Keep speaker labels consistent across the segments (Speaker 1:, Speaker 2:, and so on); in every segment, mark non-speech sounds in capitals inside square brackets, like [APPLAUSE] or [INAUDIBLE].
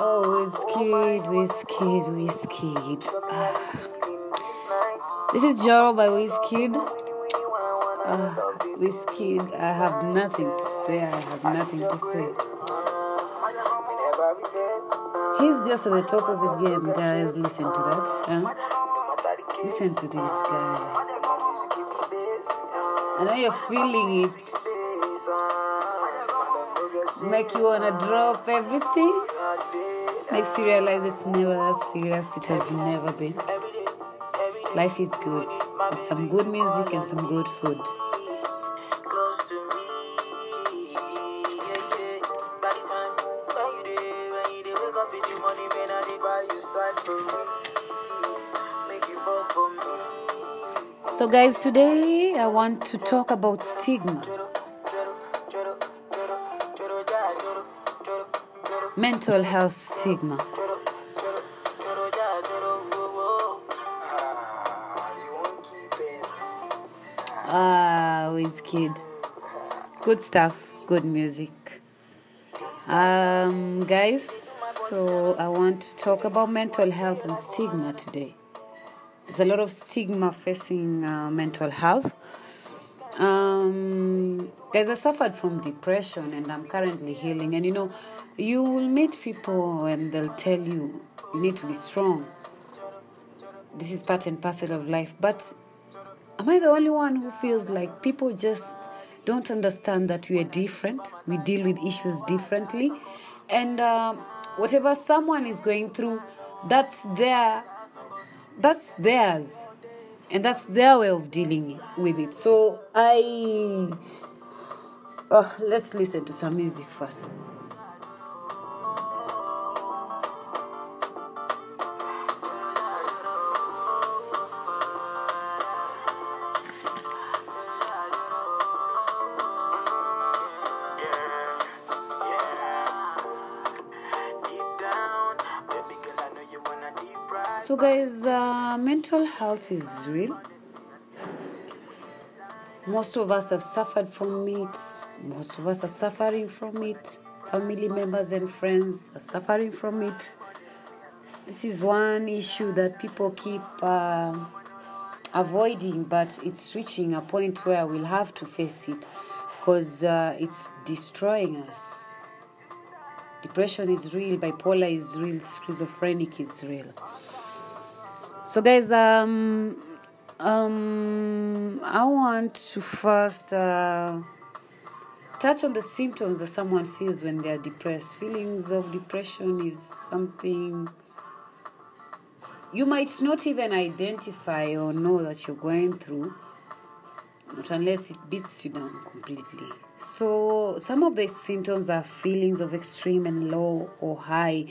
Speaker 1: Oh, Wizkid, Wizkid, Wizkid. Ah. This is Joro by Wizkid. Uh, Wizkid, I have nothing to say. I have nothing to say. He's just at the top of his game, guys. Listen to that. Huh? Listen to this guy. I know you're feeling it. Make you wanna drop everything. Makes you realize it's never that serious. It has never been. Life is good. With some good music and some good food. So, guys, today I want to talk about stigma. Mental health stigma. Ah, Wizkid. Good stuff, good music. Um, guys, so I want to talk about mental health and stigma today. There's a lot of stigma facing uh, mental health. Um, guys, I suffered from depression and I'm currently healing. And you know, you will meet people and they'll tell you you need to be strong. This is part and parcel of life. But am I the only one who feels like people just don't understand that we are different? We deal with issues differently. And uh, whatever someone is going through, that's their that's theirs and that's their way of dealing with it. So i oh, let's listen to some music first So, guys, uh, mental health is real. Most of us have suffered from it. Most of us are suffering from it. Family members and friends are suffering from it. This is one issue that people keep uh, avoiding, but it's reaching a point where we'll have to face it because uh, it's destroying us. Depression is real, bipolar is real, schizophrenic is real. So, guys, um, um, I want to first uh, touch on the symptoms that someone feels when they are depressed. Feelings of depression is something you might not even identify or know that you're going through, not unless it beats you down completely. So, some of the symptoms are feelings of extreme and low or high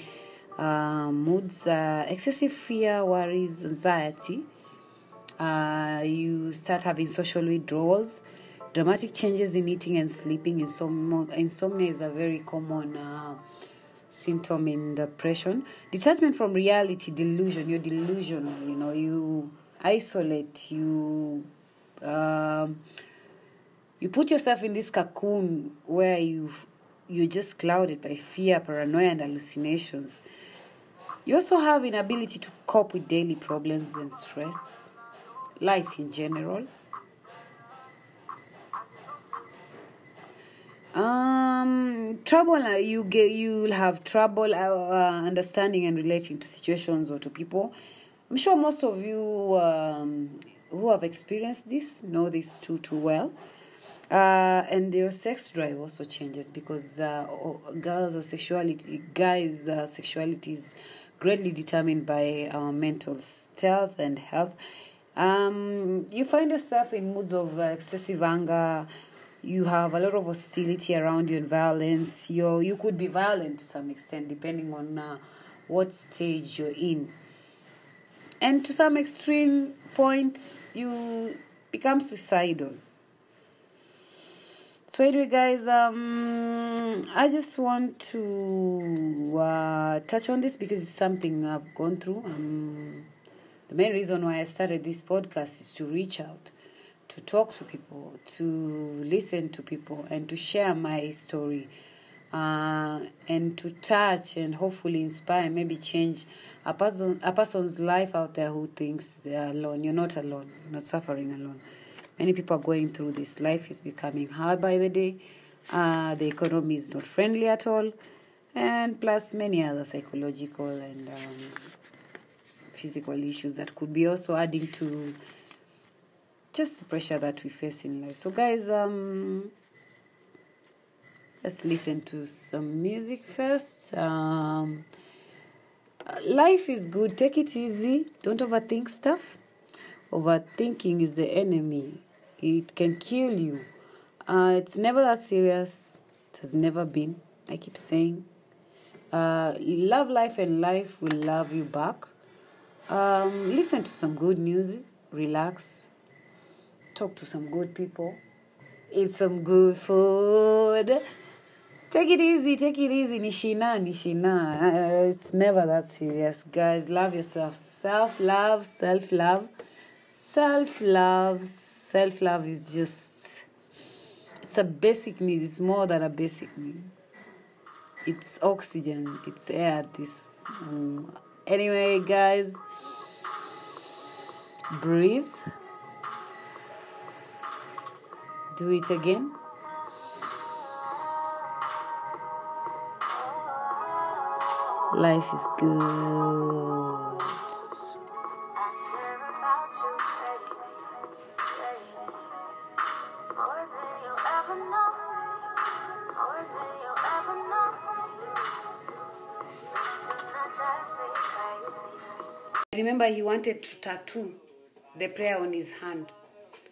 Speaker 1: uh, moods, uh, excessive fear, worries, anxiety. Uh, you start having social withdrawals, dramatic changes in eating and sleeping. Insomnia, is a very common uh, symptom in depression. Detachment from reality, delusion. You're delusional. You know, you isolate. You. Um, you put yourself in this cocoon where you you're just clouded by fear, paranoia, and hallucinations. You also have an inability to cope with daily problems and stress, life in general. Um, trouble uh, you get you'll have trouble uh, uh, understanding and relating to situations or to people. I'm sure most of you um, who have experienced this know this too too well. Uh, and your sex drive also changes because uh, girls' sexuality, guys' uh, sexuality is greatly determined by our mental health and health. Um, you find yourself in moods of uh, excessive anger. You have a lot of hostility around you and violence. You you could be violent to some extent, depending on uh, what stage you're in. And to some extreme point, you become suicidal. So anyway, guys, um, I just want to uh, touch on this because it's something I've gone through. Um, the main reason why I started this podcast is to reach out, to talk to people, to listen to people, and to share my story uh, and to touch and hopefully inspire, maybe change a person a person's life out there who thinks they are alone. You're not alone. You're not suffering alone. Many people are going through this. Life is becoming hard by the day. Uh, the economy is not friendly at all, and plus many other psychological and um, physical issues that could be also adding to just pressure that we face in life. So, guys, um, let's listen to some music first. Um, life is good. Take it easy. Don't overthink stuff. Overthinking is the enemy. It can kill you. Uh, it's never that serious. It has never been. I keep saying. Uh, love life and life will love you back. Um, listen to some good music. Relax. Talk to some good people. Eat some good food. Take it easy, take it easy. Nishina, Nishina. Uh, it's never that serious, guys. Love yourself. Self love, self love. Self love, self love is just, it's a basic need. It's more than a basic need. It's oxygen, it's air. This. Um, anyway, guys, breathe. Do it again. Life is good. Wanted to tattoo the prayer on his hand.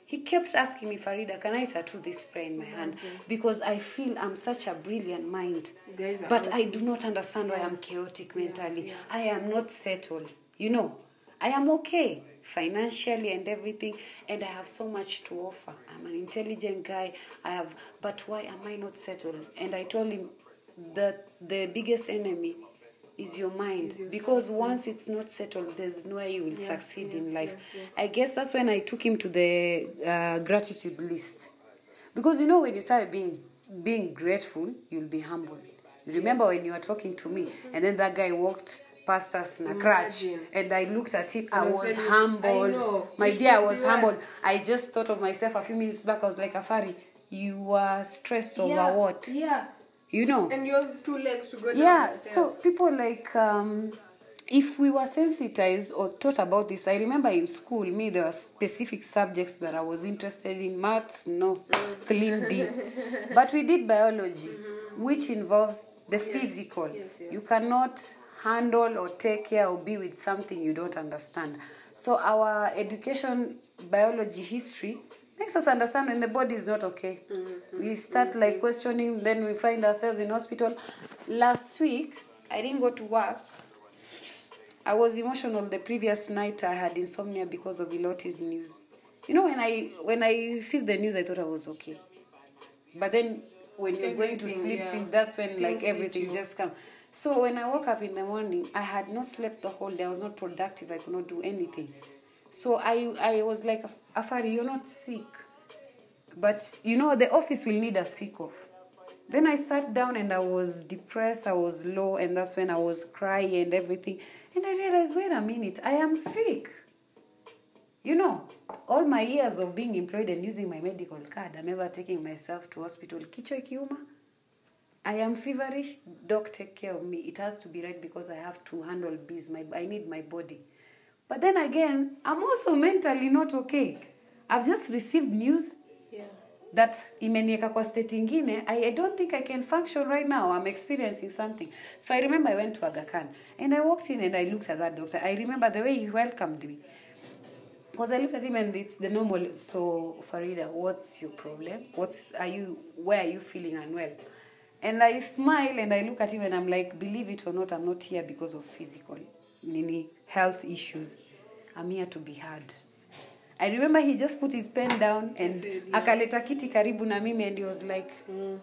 Speaker 1: He kept asking me, Farida, can I tattoo this prayer in my hand? Because I feel I'm such a brilliant mind. But I do not understand why I'm chaotic mentally. I am not settled. You know, I am okay financially and everything, and I have so much to offer. I'm an intelligent guy. I have, but why am I not settled? And I told him that the biggest enemy is your mind. Because once it's not settled there's no way you will succeed in life. i guess that's when i took him to the uh, gratitude list. Because you know when you start being being grateful you'll be humble. You remember when you were talking to me and then that guy walked past us in a crutch and i looked at him. I was
Speaker 2: I
Speaker 1: humbled.
Speaker 2: know.
Speaker 1: my
Speaker 2: It
Speaker 1: dear i was humbled. i just thought of myself a few minutes back. I was like afari you were stressed over what?
Speaker 2: Yeah.
Speaker 1: You know.
Speaker 2: And you have two legs to go down
Speaker 1: yeah so people like um if we were sensitized or taught about this i remember in school me there were specific subjects that i was interested in. Maths no. Clean d. [LAUGHS] But we did biology which involves the physical.
Speaker 2: Yes, yes.
Speaker 1: you cannot handle or take care or be with something you don't understand. So our education biology history makes us understand when the body is not okay. Mm-hmm. We start like mm-hmm. questioning then we find ourselves in hospital. Last week i didn't go to work. I was emotional the previous night i had insomnia because of iloti's news. You know when i when i received the news i thought i was okay. But then when you're going to sleep,
Speaker 2: yeah.
Speaker 1: sleep that's when like
Speaker 2: Things hit
Speaker 1: everything just comes so when i woke up in the morning i had not slept the whole day. I was not productive. I could not do anything. So i i was like afari you're not sick but you know the office will need a sick off then i sat down and i was depressed i was low and that's when i was crying and everything and i realized wait a minute i am sick you know, all my years of being employed and using my medical card, I'm ever taking myself to hospital. Kichwa ikiuma, I am feverish. Doc, take care of me. It has to be right because I have to handle bees. My, I need my body. But then again, I'm also mentally not okay. I've just received news. That imenieka kwa state ingine I, I don't think i can function right now. I'm experiencing something. So i remember i went to aga and i walked in and i looked at that doctor. I remember the way he welcomed me. Because i looked at him and it's the normal so farida what's your problem? What's are you where are you feeling unwell? And i smile and i look at him and i'm like believe it or not i'm not here because of physical nini health issues. I'm here to be heard I remember he just put his pen down and
Speaker 2: did, yeah.
Speaker 1: akaleta kiti karibu na mimi and he was like mm.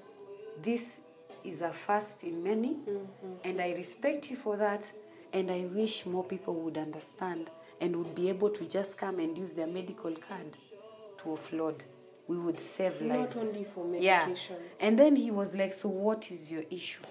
Speaker 1: this is a first in many mm-hmm. and I respect you for that and I wish more people would understand and would be able to just come and use their medical card to offload. We would save
Speaker 2: Not
Speaker 1: lives.
Speaker 2: only for
Speaker 1: yeah. and then he was like so what is your issue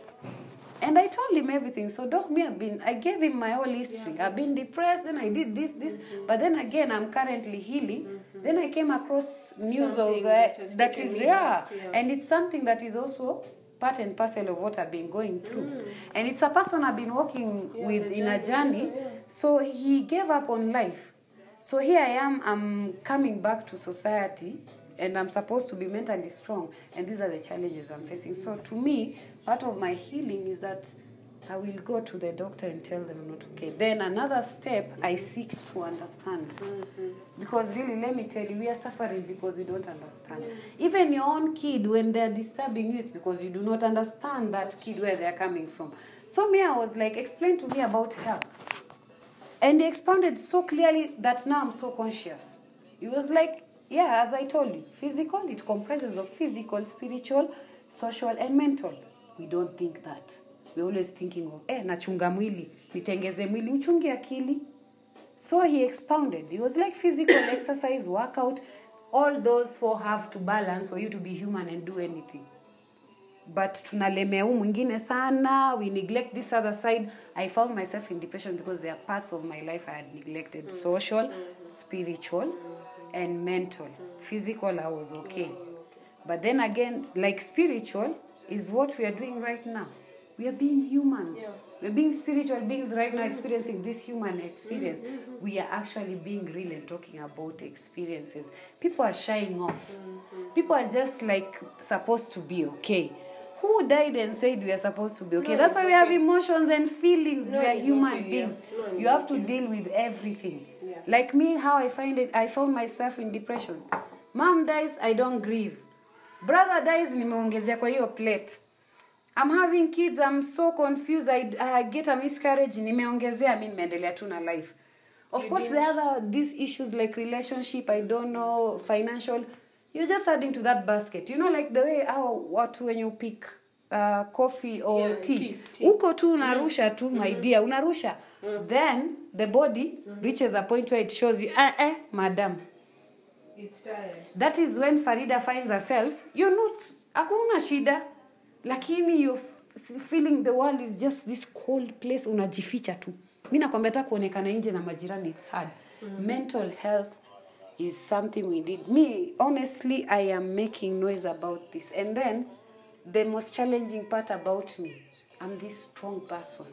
Speaker 1: and I told him everything. So, doc, me, I've been, I gave him my whole history. I've been depressed, then I did this, this.
Speaker 2: Mm-hmm.
Speaker 1: But then again, I'm currently healing. Then I came across news
Speaker 2: Something
Speaker 1: of uh,
Speaker 2: that has
Speaker 1: that
Speaker 2: taken
Speaker 1: is, yeah.
Speaker 2: yeah.
Speaker 1: And it's something that is also part and parcel of what I've been going through.
Speaker 2: Mm.
Speaker 1: And it's a person I've been working
Speaker 2: Yeah,
Speaker 1: with in a
Speaker 2: journey,
Speaker 1: journey.
Speaker 2: yeah, yeah.
Speaker 1: So he gave up on life. So here I am, I'm coming back to society and I'm supposed to be mentally strong. And these are the challenges I'm facing. So to me, part of my healing is that I will go to the doctor and tell them I'm not okay. Then another step, I seek to understand. Mm-hmm. Because really, let me tell you, we are suffering because we don't understand. Even your own kid, when they're disturbing you, it's because you do not understand that kid where they're coming from. So me, I was like, explain to me about health. And he expounded so clearly that now I'm so conscious. He was like, yeah, as I told you, physical, it comprises of physical, spiritual, social, and mental. We don't think that. We're always thinking of, eh, nachunga mwili, nitengeze mwili, uchungi akili. So he expounded. It was like physical [COUGHS] exercise, workout. All those four have to balance for you to be human and do anything. But tunalemea huu mwingine sana we neglect this other side. I found myself in depression because there are parts of my life i had neglected mm. social mm-hmm. spiritual mm-hmm. and mental. Mm-hmm. Physical i was okay. But then again like spiritual is what we are doing right now. We are being humans.
Speaker 2: Yeah.
Speaker 1: we're being spiritual beings right now experiencing this human experience. We are actually being real and talking about experiences. People are shying off. People are just like supposed to be okay. Who died and said we are supposed to be okay?
Speaker 2: No,
Speaker 1: that's why
Speaker 2: it's
Speaker 1: we have emotions and feelings.
Speaker 2: No,
Speaker 1: we are human
Speaker 2: okay, yeah.
Speaker 1: beings.
Speaker 2: No,
Speaker 1: you have to
Speaker 2: okay.
Speaker 1: deal with everything.
Speaker 2: Yeah.
Speaker 1: like me how i find it i found myself in depression. Mom dies i don't grieve brother dies nimeongezea kwa hiyo plate. I'm having kids i'm so confused. I, I get a miscarriage. Nimeongezea mi nimeendelea tu na life. Of
Speaker 2: You
Speaker 1: course the other these issues like relationship i don't know financial you're just adding to that basket. You know like the way how watu when you pick uh, coffee or
Speaker 2: Yeah,
Speaker 1: tea.
Speaker 2: tea, tea.
Speaker 1: Uko tu unarusha tu my dear unarusha. Then the body reaches a point where it shows you eh, eh, madam
Speaker 2: It's tired.
Speaker 1: that is when farida finds herself you're not hakuna shida. Lakini you're feeling the world is just this cold place unajificha tu. Mi nakwambia hata kuonekana nje na majirani its hard. Mental health is something we need. Me honestly i am making noise about this. And then the most challenging part about me i'm this strong person.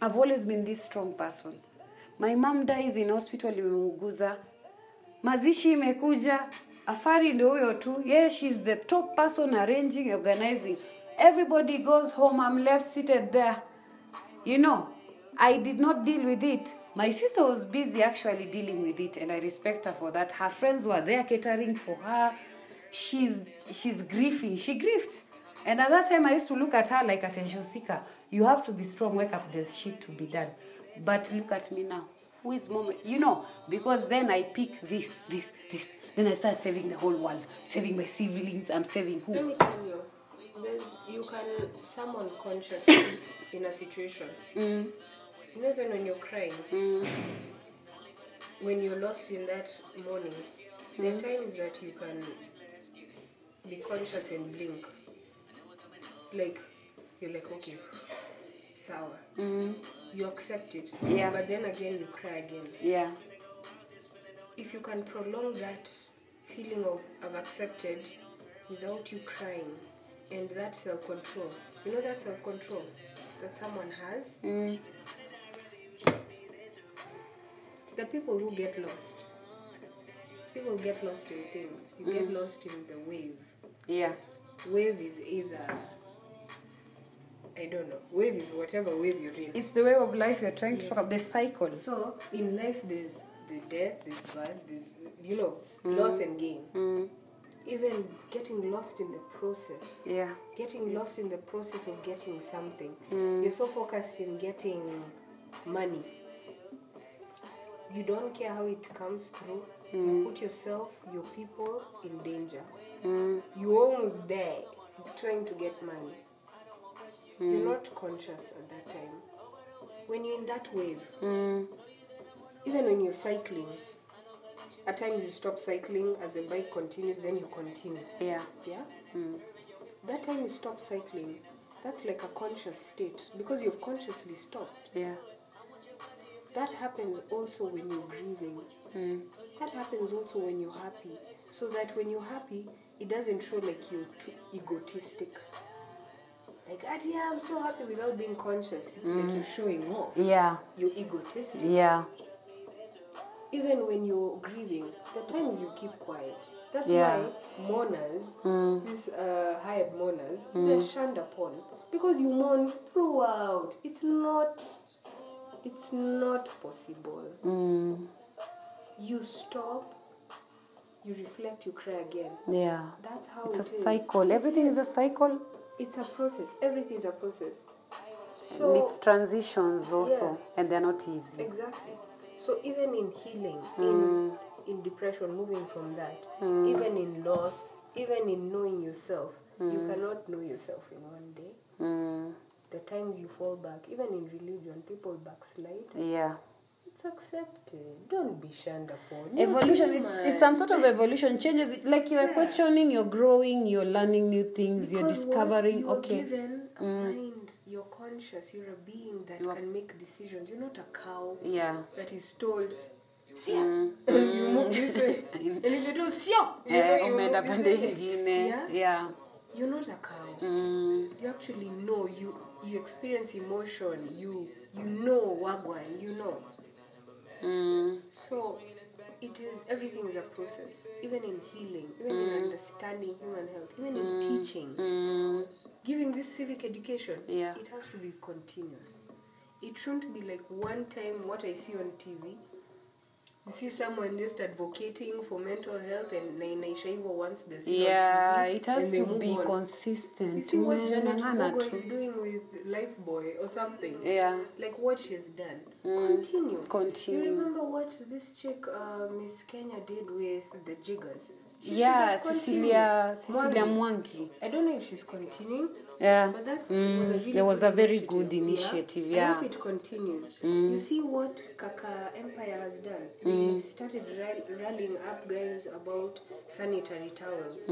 Speaker 1: I've always been this strong person. My mom dies in hospital imemuguza. Mazishi imekuja. Afari ndio huyo tu. Yeah, she's the top person arranging, organizing. Everybody goes home. I'm left seated there. You know, I did not deal with it. My sister was busy actually dealing with it, and I respect her for that. Her friends were there catering for her. She's she's grieving. She grieved. And at that time, I used to look at her like attention seeker. You have to be strong, wake up, there's shit to be done. But look at me now. Who is mom? You know, because then I pick this, this, this. Then I start saving the whole world, saving my siblings. I'm saving who?
Speaker 2: Let me tell you, there's you can summon consciousness [COUGHS] in a situation.
Speaker 1: Mm.
Speaker 2: You know, even when you're crying, mm. when you're lost in that morning, there are mm. times that you can be conscious and blink. Like you're like, okay, sour. You accept it.
Speaker 1: Yeah.
Speaker 2: But then again, you cry again.
Speaker 1: Yeah.
Speaker 2: if you can prolong that feeling of I've accepted without you crying and that self control, you know that self control that someone has,
Speaker 1: Mm.
Speaker 2: the people who get lost, people get lost in things, you get lost in the wave.
Speaker 1: Yeah.
Speaker 2: Wave is either, I don't know, wave is whatever wave you're in.
Speaker 1: It's the way of life you're trying to talk about. The cycle.
Speaker 2: So in life, there's the death, there's birth, there's you know loss and gain.
Speaker 1: Mm.
Speaker 2: Even getting lost in the process,
Speaker 1: Yeah.
Speaker 2: getting lost in the process of getting something. You're so focused in getting money. You don't care how it comes through. You put yourself, your people in danger.
Speaker 1: Mm.
Speaker 2: You almost die trying to get money. You're mm. not conscious at that time. When you're in that wave,
Speaker 1: Mm.
Speaker 2: even when you're cycling, at times you stop cycling as the bike continues then you continue.
Speaker 1: Yeah.
Speaker 2: yeah? Mm. That time you stop cycling that's like a conscious state because you've consciously stopped.
Speaker 1: Yeah.
Speaker 2: that happens also when you're grieving. Mm. That happens also when you're happy. So that when you're happy it doesn't show like you're too egotistic like ah, yeah i'm so happy without being conscious it's like you're showing off
Speaker 1: Yeah.
Speaker 2: you're egotistic
Speaker 1: Yeah.
Speaker 2: even when you're grieving, the times you keep quiet. That's
Speaker 1: Yeah.
Speaker 2: why mourners, these uh, hired mourners, they're shunned upon because you mourn throughout. It's not, it's not possible. You stop, you reflect, you cry again.
Speaker 1: Yeah.
Speaker 2: That's how
Speaker 1: It's a
Speaker 2: it is.
Speaker 1: cycle. Everything is a cycle.
Speaker 2: It's a process. Everything is a process.
Speaker 1: And
Speaker 2: So
Speaker 1: it's transitions also, and they're not easy.
Speaker 2: Exactly. So even in healing, in mm. in depression, moving from that, mm. even in loss, even in knowing yourself, you mm. cannot know yourself in one day.
Speaker 1: Mm,
Speaker 2: The times you fall back, even in religion, people backslide.
Speaker 1: yeah.
Speaker 2: It's accepted. Don't be shunned upon. You're
Speaker 1: Evolution, it's,
Speaker 2: human.
Speaker 1: it's some sort of evolution. Changes, like you're questioning, you're growing, you're learning new things, you're
Speaker 2: Because what?
Speaker 1: discovering.
Speaker 2: You are
Speaker 1: okay.
Speaker 2: given a mind. You're conscious. You're a being that
Speaker 1: You are-
Speaker 2: can make decisions. You're not a cow.
Speaker 1: Yeah.
Speaker 2: that is told Sia. [LAUGHS] you move this way. and if you're told Sio, you know
Speaker 1: Eh, umeenda pande ingine.
Speaker 2: Yeah?
Speaker 1: Yeah.
Speaker 2: You're not a cow.
Speaker 1: Mm,
Speaker 2: You actually know. You you experience emotion. You you know wagwan. You know.
Speaker 1: Mm,
Speaker 2: So it is everything is a process. Even in healing, even in understanding human health, even in teaching,
Speaker 1: mm,
Speaker 2: giving this civic education,
Speaker 1: Yeah.
Speaker 2: it has to be continuous. It shouldn't be like one time what I see on TV. You see someone just advocating for mental health and na inaisha hivyo once they see
Speaker 1: yeah,
Speaker 2: on TV.
Speaker 1: it has to be
Speaker 2: on. You
Speaker 1: consistent.
Speaker 2: see what Janet is doing with Lifebuoy or something.
Speaker 1: Yeah.
Speaker 2: Like what she's done. Continue.
Speaker 1: Continue.
Speaker 2: You remember what this chick, uh, Miss Kenya, did with the Jiggers? She
Speaker 1: Yeah. Cecilia, Cecilia
Speaker 2: Mwangi. I don't know if she's continuing.
Speaker 1: Yeah.
Speaker 2: But that
Speaker 1: Mm,
Speaker 2: was a mm, really
Speaker 1: there was a very
Speaker 2: initiative.
Speaker 1: good initiative,
Speaker 2: I
Speaker 1: yeah.
Speaker 2: hope it continues. Mm. You see what Kaka Empire has done? They mm. started rallying up guys about sanitary towels.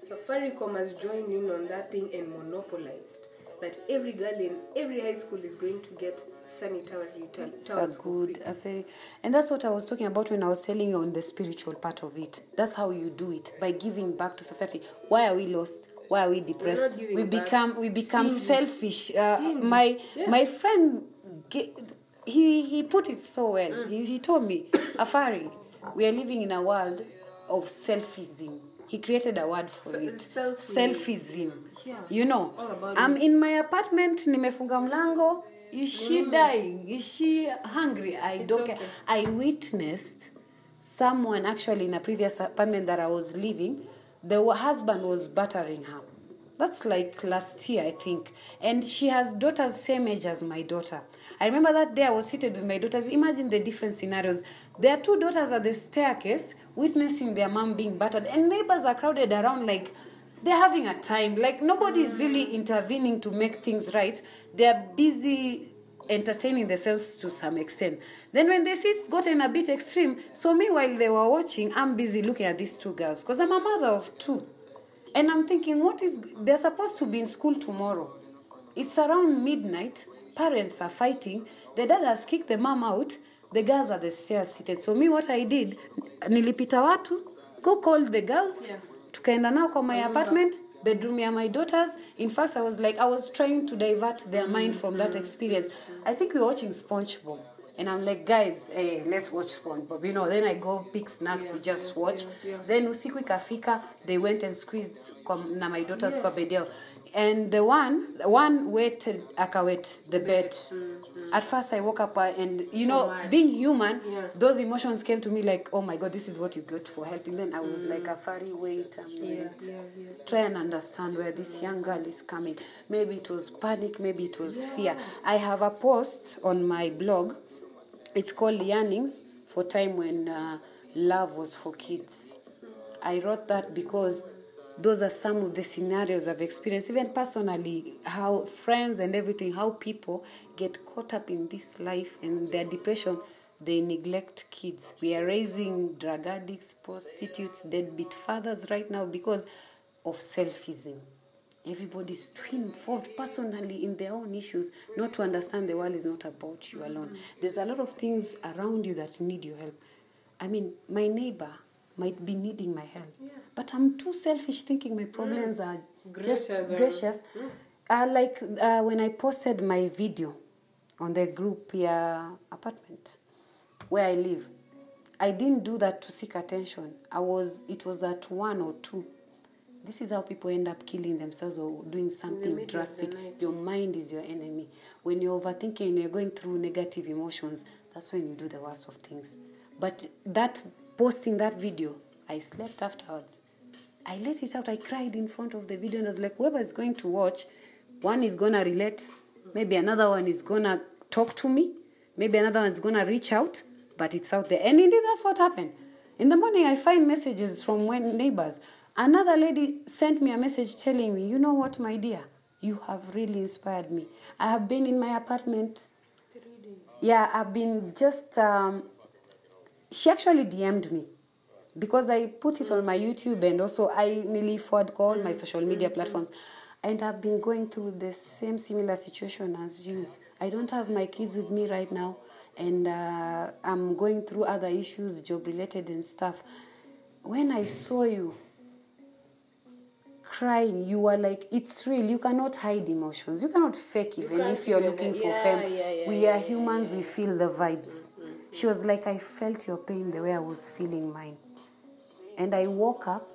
Speaker 2: Safaricom has joined in on that thing and monopolized that every girl in every high school is going to get
Speaker 1: It's a
Speaker 2: towels. for free.
Speaker 1: good, a very, and that's what I was talking about when I was telling you on the spiritual part of it. That's how you do it by giving back to society. Why are we lost? Why are we depressed? We
Speaker 2: back.
Speaker 1: become we become
Speaker 2: Stingy.
Speaker 1: selfish. Uh, my
Speaker 2: Yeah.
Speaker 1: my friend, he he put it so well.
Speaker 2: Mm.
Speaker 1: He, he told me, [COUGHS] Afari, we are living in a world of selfism. He created a word for it.
Speaker 2: selfism.
Speaker 1: Selfism.
Speaker 2: Yeah.
Speaker 1: You know,
Speaker 2: It's all about
Speaker 1: I'm
Speaker 2: it.
Speaker 1: in my apartment, nimefunga mlango. Is she mm. dying? Is she hungry? I don't
Speaker 2: okay.
Speaker 1: care. I witnessed someone actually in a previous apartment that I was living. The husband was battering her. That's like last year, I think. And she has daughters same age as my daughter. I remember that day I was seated with my daughters. Imagine the different scenarios. There are two daughters at the staircase witnessing their mom being battered, and neighbors are crowded around like they're having a time. Like nobody is hmm. really intervening to make things right. They're busy entertaining themselves to some extent. Then when they see it's gotten a bit extreme, so meanwhile they were watching, I'm busy looking at these two girls because I'm a mother of two. And I'm thinking, what is, they're supposed to be in school tomorrow. It's around midnight, parents are fighting, the dad has kicked the mom out, the girls are the stairs seated. So me what I did, nilipita watu, go call the girls,
Speaker 2: Yeah.
Speaker 1: Tukaenda nao kwa my apartment, bedroom ya my daughters. In fact, I was like, I was trying to divert their mind from that experience. I think we were watching SpongeBob. And I'm like, guys, hey, let's watch SpongeBob. You know, then I go pick snacks, we just watch.
Speaker 2: yeah, yeah.
Speaker 1: Then usiku ikafika, they went and squeezed kwa, na my daughters
Speaker 2: Yes.
Speaker 1: kwa bed yao. And the one, the one waited, akawet the bed. At first I woke up uh, and, you know,
Speaker 2: mad.
Speaker 1: being human,
Speaker 2: Yeah.
Speaker 1: those emotions came to me like, oh my God, this is what you get for helping. Then I was like, Afari, wait a minute.
Speaker 2: yeah, yeah.
Speaker 1: Try and understand where this young girl is coming. Maybe it was panic, maybe it was fear. I have a post on my blog. It's called Yearnings for Time When uh, Love Was for Kids. I wrote that because those are some of the scenarios I've experienced, even personally, how friends and everything, how people get caught up in this life and their depression. they neglect kids. We are raising drug addicts, prostitutes, deadbeat fathers right now because of selfism. Everybody's too involved personally in their own issues, not to understand the world is not about you alone. There's a lot of things around you that need your help. I mean, my neighbor might be needing my help, but I'm too selfish thinking my problems are just
Speaker 2: than-
Speaker 1: gracious. Uh, like uh, when I posted my video on the group here apartment where I live, I didn't do that to seek attention. I was it was at one or two. This is how people end up killing themselves or doing something
Speaker 2: middle of the
Speaker 1: drastic. Your mind is your enemy. When you're overthinking you're going through negative emotions, that's when you do the worst of things. But that posting that video, I slept afterwards. I let it out. I cried in front of the video and I was like, whoever is going to watch, one is gonna relate, maybe another one is gonna talk to me, maybe another one is gonna reach out, but it's out there. And indeed that's what happened. In the morning I find messages from when neighbors. Another lady sent me a message telling me, you know what, my dear, you have really inspired me. I have been in my apartment. Yeah, I've been just um, she actually DM'd me because I put it on my YouTube and also I nearly forward all my social media platforms. And I've been going through the same similar situation as you. I don't have my kids with me right now, and uh, I'm going through other issues, job related and stuff. When I saw you crying, you were like, it's real. You cannot hide emotions. You cannot fake even
Speaker 2: can't
Speaker 1: if you're looking for
Speaker 2: yeah,
Speaker 1: fame.
Speaker 2: yeah, yeah,
Speaker 1: we are humans, we feel the vibes. She was like, I felt your pain the way I was feeling mine. And I woke up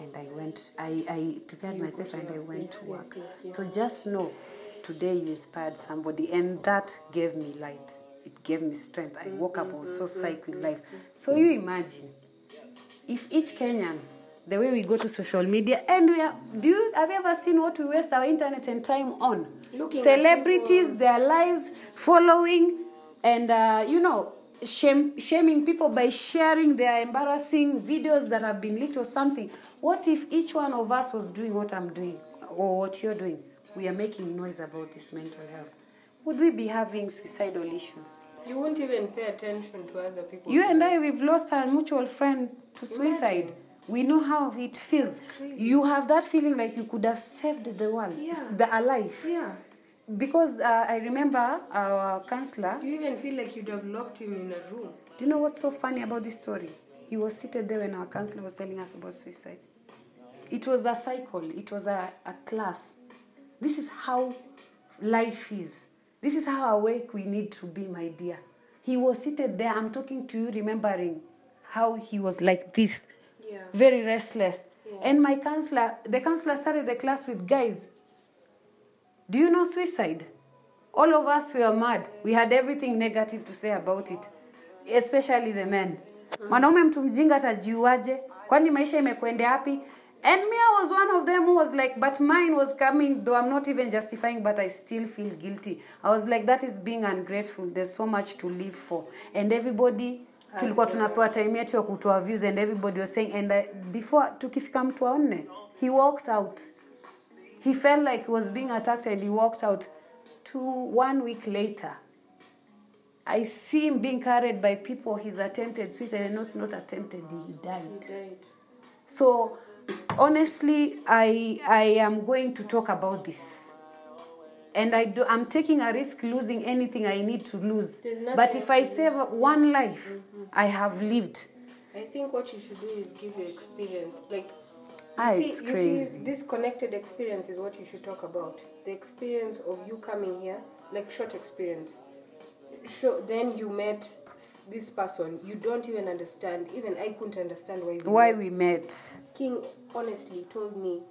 Speaker 1: and I went, I, I prepared myself and I went to work. So just know, today you inspired somebody and that gave me light. It gave me strength. I woke up, I was so psyched with life. So you imagine, if each Kenyan, the way we go to social media, and we are, do you have you ever seen what we waste our internet and time on?
Speaker 2: Looking
Speaker 1: Celebrities, their lives, following, and uh, you know, shame, shaming people by sharing their embarrassing videos that have been leaked or something. What if each one of us was doing what I'm doing or what you're doing? We are making noise about this mental health. Would we be having suicidal issues?
Speaker 2: You won't even pay attention to other people.
Speaker 1: You and I, we've lost our mutual friend to suicide. We know how it feels. You have that feeling like you could have saved the world,
Speaker 2: Yeah.
Speaker 1: the alive.
Speaker 2: Yeah.
Speaker 1: Because uh, I remember our counselor.
Speaker 2: You even feel like you'd have locked him in a room.
Speaker 1: Do you know what's so funny about this story? He was seated there when our counselor was telling us about suicide. It was a cycle, it was a, a class. This is how life is. This is how awake we need to be, my dear. He was seated there. I'm talking to you, remembering how he was like this,
Speaker 2: Yeah.
Speaker 1: very restless. And my counselor, the counselor started the class with guys. Do you know suicide? All of us were mad. We had everything negative to say about it, especially the men. Mwanaume mtu mjinga atajiuaje? Kwani maisha imekwenda wapi? And me, I was one of them who was like, but mine was coming, though I'm not even justifying, but I still feel guilty. I was like, that is being ungrateful. There's so much to live for. And everybody, tulikuwa tunapewa time yetu ya kutoa views and everybody was saying, and I, before tukifika mtu wa nne, he walked out. He felt like he was being attacked and he walked out. Two, one week later, I see him being carried by people. He's attempted suicide. no, it's not attempted. He died.
Speaker 2: He died.
Speaker 1: So honestly, I I am going to talk about this. And I do, I'm taking a risk losing anything I need to lose. But if I save one life, mm-hmm. I have lived.
Speaker 2: I think what you should do is give your experience. Like,
Speaker 1: Ah,
Speaker 2: see,
Speaker 1: it's
Speaker 2: you
Speaker 1: crazy.
Speaker 2: see, this connected experience is what you should talk about. The experience of you coming here, like short experience. Sure, then you met this person. You don't even understand. Even I couldn't understand why. We
Speaker 1: Why
Speaker 2: met.
Speaker 1: we met.
Speaker 2: King honestly told me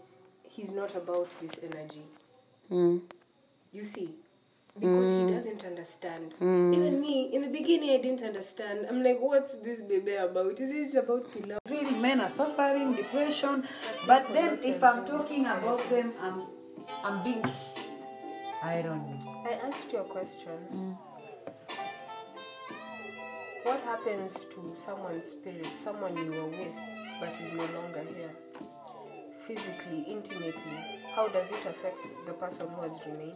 Speaker 2: he's not about this energy.
Speaker 1: Mm.
Speaker 2: You see, because he mm. doesn't understand. Even me, in the beginning, I didn't understand. I'm like, what's this baby about? Is it about pillow?
Speaker 1: Really, men are suffering depression. But then, if I'm talking about them, I'm I'm being. Sh- I don't know.
Speaker 2: I asked you a question. Mm. What happens to someone's spirit, someone you were with, but is no longer here? Physically, intimately, how does it affect the person who has remained?